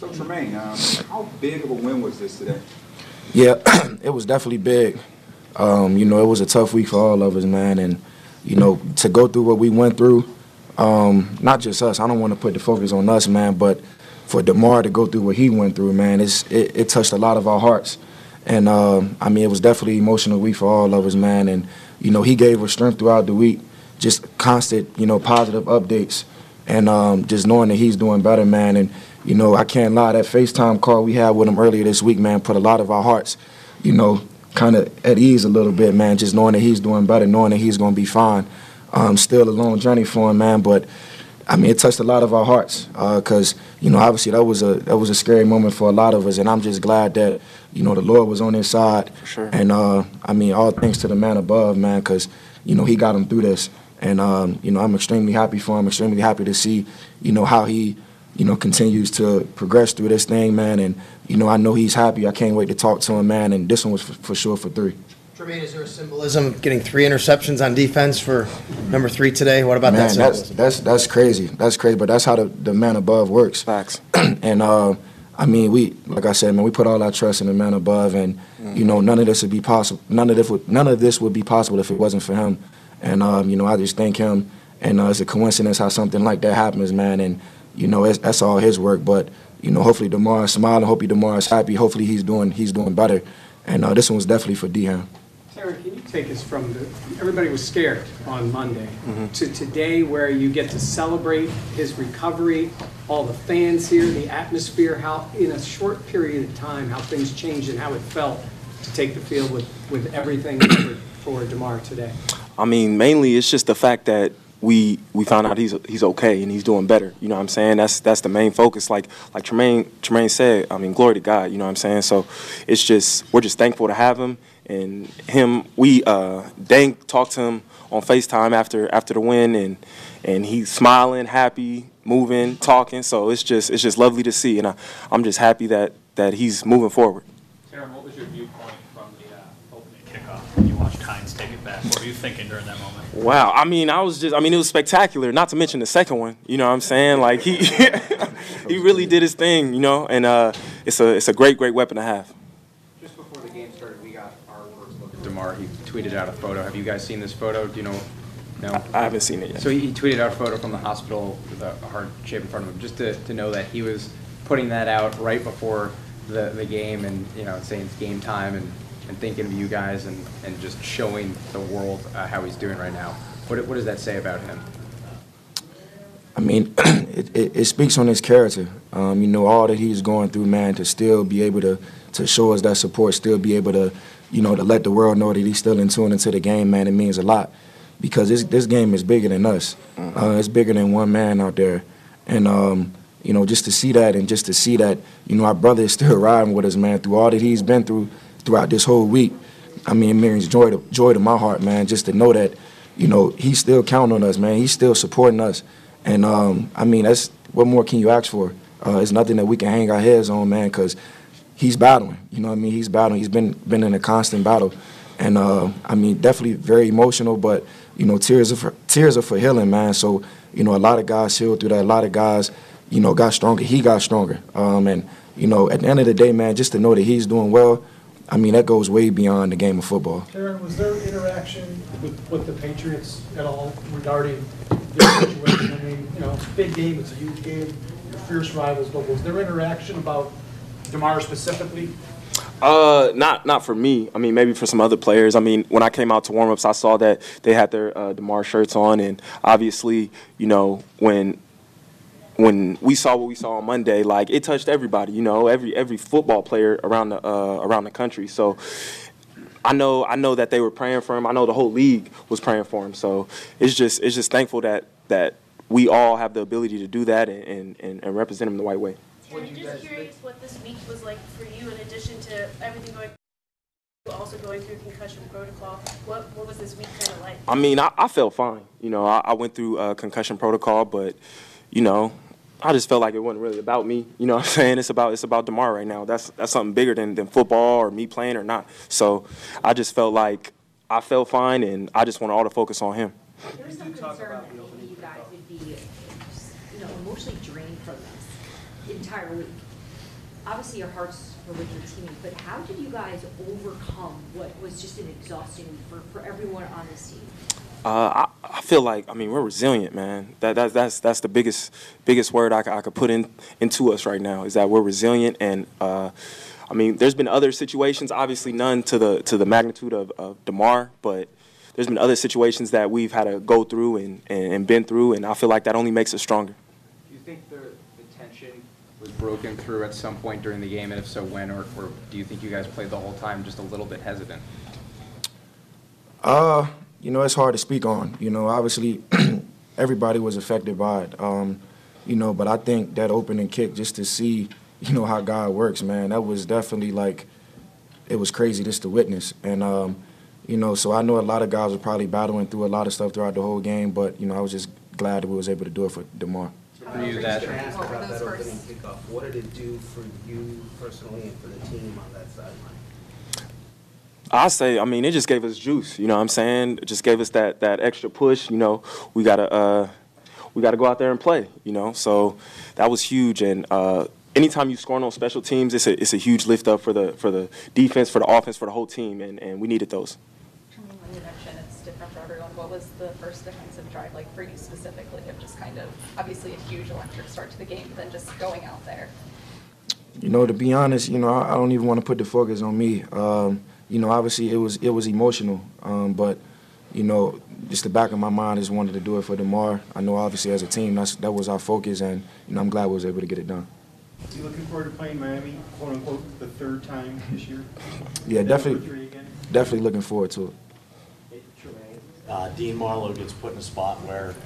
So Tremaine, um, how big of a win was this today? Yeah, it was definitely big. Um, you know, it was a tough week for all of us, man, and you know, to go through what we went through, um, not just us. I don't want to put the focus on us, man, but for Damar to go through what he went through, man, it, it touched a lot of our hearts. And um, I mean, it was definitely emotional week for all of us, man. And you know, he gave us strength throughout the week, just constant, you know, positive updates, and um, just knowing that he's doing better, man. And you know, I can't lie, that FaceTime call we had with him earlier this week, man, put a lot of our hearts, you know, kind of at ease a little bit, man. Just knowing that he's doing better, knowing that he's going to be fine. Um, still a long journey for him, man, but I mean, it touched a lot of our hearts because uh, you know obviously that was a that was a scary moment for a lot of us, and I'm just glad that you know the Lord was on his side. Sure. And uh, I mean, all thanks to the man above, man, because you know he got him through this, and um, you know I'm extremely happy for him. Extremely happy to see you know how he you know continues to progress through this thing, man. And you know I know he's happy. I can't wait to talk to him, man. And this one was for, for sure for three. Tremaine, is there a symbolism getting three interceptions on defense for number three today? What about man, that that's that's that's crazy. That's crazy, but that's how the, the man above works. Facts. and uh, I mean, we like I said, man, we put all our trust in the man above, and Mm-hmm. you know, none of this would be possible. None of this would none of this would be possible if it wasn't for him. And um, you know, I just thank him. And uh, it's a coincidence how something like that happens, man. And you know, it's, that's all his work. But you know, hopefully Damar is smiling. Hopefully Damar is happy. Hopefully he's doing he's doing better. And uh, this one was definitely for Dehan. Sarah, can you take us from the, everybody was scared on Monday, to today where you get to celebrate his recovery, all the fans here, the atmosphere, how, in a short period of time, how things changed and how it felt to take the field with, with everything for- for Damar today? I mean, mainly it's just the fact that we we found out he's he's okay and he's doing better. You know what I'm saying? That's that's the main focus. Like like Tremaine Tremaine said, I mean, glory to God. You know what I'm saying? So it's just we're just thankful to have him and him. We uh, Dank talked to him on Facetime after after the win and and he's smiling, happy, moving, talking. So it's just it's just lovely to see, and I, I'm just happy that that he's moving forward. Taron, what was your viewpoint from the uh, opening kickoff when you watched Hines take? What were you thinking during that moment? Wow, I mean, I was just, I mean, it was spectacular. Not to mention the second one. You know what I'm saying? Like he, he really did his thing. You know, and uh, it's a, it's a great, great weapon to have. Just before the game started, we got our first look at Damar. He tweeted out a photo. Have you guys seen this photo? Do you know? No? I haven't seen it yet. So he he tweeted out a photo from the hospital with a heart shape in front of him, just to, to know that he was putting that out right before the, the game and, you know, saying it's game time and, and thinking of you guys and, and just showing the world uh, how he's doing right now. What, what does that say about him? I mean, it, it, it speaks on his character. Um, you know, all that he's going through, man, to still be able to, to show us that support, still be able to, you know, to let the world know that he's still in tune into the game, man, it means a lot. Because this, this game is bigger than us. Uh, it's bigger than one man out there. And, um, you know, just to see that and just to see that, you know, our brother is still riding with us, man, through all that he's been through throughout this whole week. I mean, means joy to, joy to my heart, man, just to know that, you know, he's still counting on us, man. He's still supporting us. And, um, I mean, that's what more can you ask for? Uh, it's nothing that we can hang our heads on, man, because he's battling. You know what I mean? He's battling. He's been been in a constant battle. And, uh, I mean, definitely very emotional, but, you know, tears are, for, tears are for healing, man. So, you know, a lot of guys healed through that. A lot of guys, you know, got stronger. He got stronger. Um, and, you know, at the end of the day, man, just to know that he's doing well, I mean, that goes way beyond the game of football. Karen, was there interaction with, with the Patriots at all regarding this situation? I mean, you know, it's a big game, it's a huge game, they're fierce rivals, but was there interaction about Damar specifically? Uh, not not for me. I mean, maybe for some other players. I mean, when I came out to warmups, I saw that they had their uh, Damar shirts on, and obviously, you know, when when we saw what we saw on Monday, like it touched everybody. You know, every every football player around the uh, around the country. So. I know, I know that they were praying for him. I know the whole league was praying for him. So it's just, it's just thankful that that we all have the ability to do that and, and, and represent him the right way. I'm just curious what this week was like for you, in addition to everything going, also going through concussion protocol. What, what was this week kind of like? I mean, I, I felt fine. You know, I, I went through uh, concussion protocol, but you know, I just felt like it wasn't really about me. You know what I'm saying? It's about it's about Damar right now. That's that's something bigger than, than football or me playing or not. So I just felt like I felt fine, and I just wanted all the focus on him. There was some concern that maybe you guys would be, you know, emotionally drained from this entire week. obviously your hearts were with your team, but how did you guys overcome what was just an exhausting for, for everyone on this team? Uh, I, I feel like I mean we're resilient, man. That, that that's that's the biggest biggest word I could put in into us right now is that we're resilient and uh, I mean there's been other situations, obviously none to the to the magnitude of, of Damar, but there's been other situations that we've had to go through and, and, and been through, and I feel like that only makes us stronger. Do you think the, the tension was broken through at some point during the game, and if so, when, or, or do you think you guys played the whole time just a little bit hesitant? Uh, you know, it's hard to speak on. You know, obviously, everybody was affected by it. Um, you know, but I think that opening kick, just to see, you know, how God works, man, that was definitely like, it was crazy just to witness. And, um, you know, so I know a lot of guys were probably battling through a lot of stuff throughout the whole game, but, you know, I was just glad that we was able to do it for Damar. For you, that, ask about that opening kickoff. What did it do for you personally and for the team on that sideline? I say, I mean, it just gave us juice. You know what I'm saying? It just gave us that that extra push. You know, we gotta uh, we gotta go out there and play. You know, so that was huge. And uh, anytime you score on special teams, it's a it's a huge lift up for the for the defense, for the offense, for the whole team. And, and we needed those. I you mentioned it's different for everyone, what was the first defensive drive like for you specifically of just kind of, obviously a huge electric start to the game, but then just going out there? You know, to be honest, you know, I, I don't even want to put the focus on me. Um, you know, obviously it was it was emotional, um, but you know, just the back of my mind is wanted to do it for Damar. I know, obviously, as a team, that's that was our focus, and you know, I'm glad we was able to get it done. Are You looking forward to playing Miami, quote unquote, the third time this year? Yeah, definitely, definitely looking forward to it. Uh, Dean Marlowe gets put in a spot where,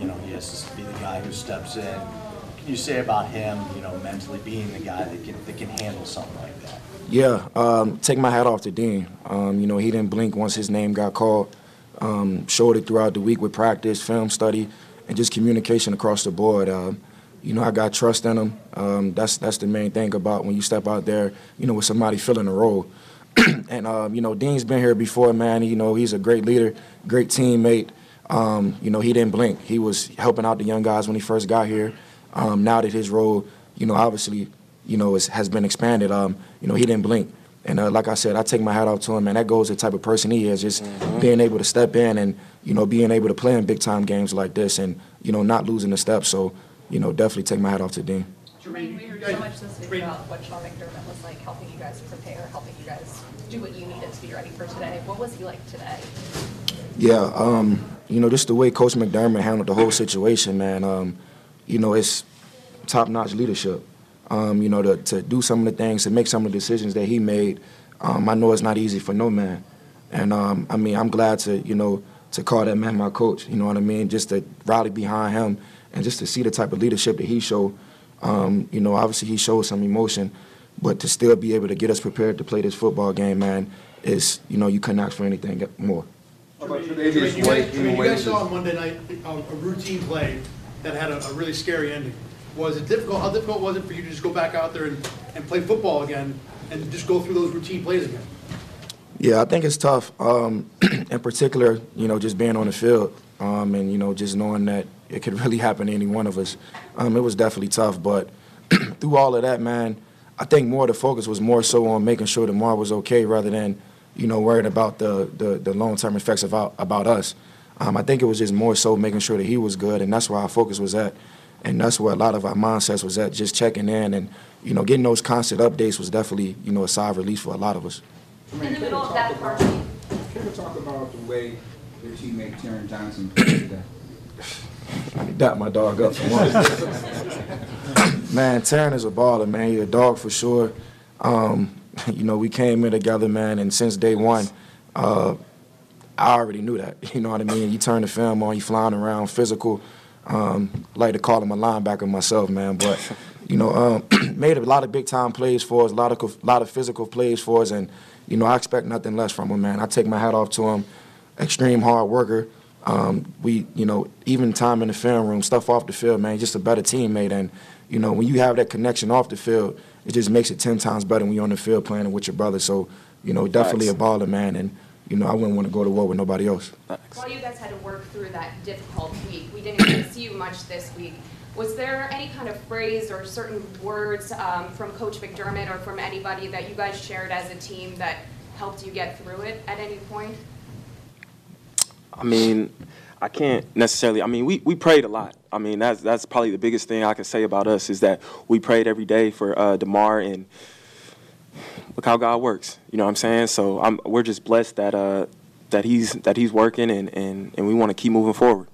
you know, he has to be the guy who steps in. Can you say about him, you know, mentally being the guy that can, that can handle something like that? Yeah, um, take my hat off to Dean. Um, you know, he didn't blink once his name got called. Um, showed it throughout the week with practice, film study, and just communication across the board. Um, you know, I got trust in him. Um, that's that's the main thing about when you step out there. You know, with somebody filling a role. and um, you know, Dean's been here before, man. You know, he's a great leader, great teammate. Um, you know, he didn't blink. He was helping out the young guys when he first got here. Now that his role, you know, obviously, you know, is, has been expanded. Um, you know, he didn't blink. And uh, like I said, I take my hat off to him, man. That goes the type of person he is, just being able to step in and you know being able to play in big time games like this, and you know not losing the step. So, you know, definitely take my hat off to Dean. Jermaine, we heard so much this week about what Sean McDermott was like, helping you guys prepare, helping you guys do what you needed to be ready for today. What was he like today? Yeah, um, you know, just the way Coach McDermott handled the whole situation, man. Um, you know, it's top-notch leadership. Um, you know, to, to do some of the things, to make some of the decisions that he made. Um, I know it's not easy for no man, and um, I mean, I'm glad to, you know, to call that man my coach. You know what I mean? Just to rally behind him, and just to see the type of leadership that he showed. Um, you know, obviously he showed some emotion, but to still be able to get us prepared to play this football game, man, is you know you couldn't ask for anything more. How about Jermaine, Tre'Davious you guys, you guys saw this- on Monday night a, a routine play that had a, a really scary ending. Was it difficult, how difficult was it for you to just go back out there and, and play football again and just go through those routine plays again? Yeah, I think it's tough. Um, in particular, you know, just being on the field um, and you know just knowing that it could really happen to any one of us. Um, it was definitely tough, but through all of that, man, I think more the focus was more so on making sure Damar was okay rather than you know worrying about the the, the long term effects about about us. Um, I think it was just more so making sure that he was good, and that's where our focus was at. And that's where a lot of our mindsets was at, just checking in and, you know, getting those constant updates was definitely, you know, a sigh of relief for a lot of us. In the middle of that part, Can we talk about the way your teammate Taron Johnson played today? Dap my dog up for once. man, Taron is a baller, man. He's a dog for sure. Um, you know, we came in together, man, and since day one, uh, I already knew that. You know what I mean? You turn the film on, you flying around, physical. Um, like to call him a linebacker myself, man, but you know, um, made a lot of big time plays for us, a lot of lot of physical plays for us, and you know, I expect nothing less from him, man. I take my hat off to him. Extreme hard worker. Um, we, you know, even time in the film room, stuff off the field, man, just a better teammate. And, you know, when you have that connection off the field, it just makes it 10 times better when you're on the field playing with your brother. So, you know, definitely a baller, man. And, you know, I wouldn't want to go to war with nobody else. Thanks. While you guys had to work through that difficult week, we didn't get to see you much this week. Was there any kind of phrase or certain words um, from Coach McDermott or from anybody that you guys shared as a team that helped you get through it at any point? I mean, I can't necessarily. I mean, we, we prayed a lot. I mean, that's that's probably the biggest thing I can say about us is that we prayed every day for uh, Damar, and look how God works. You know what I'm saying? So I'm, we're just blessed that uh, that he's that he's working, and and, and we want to keep moving forward.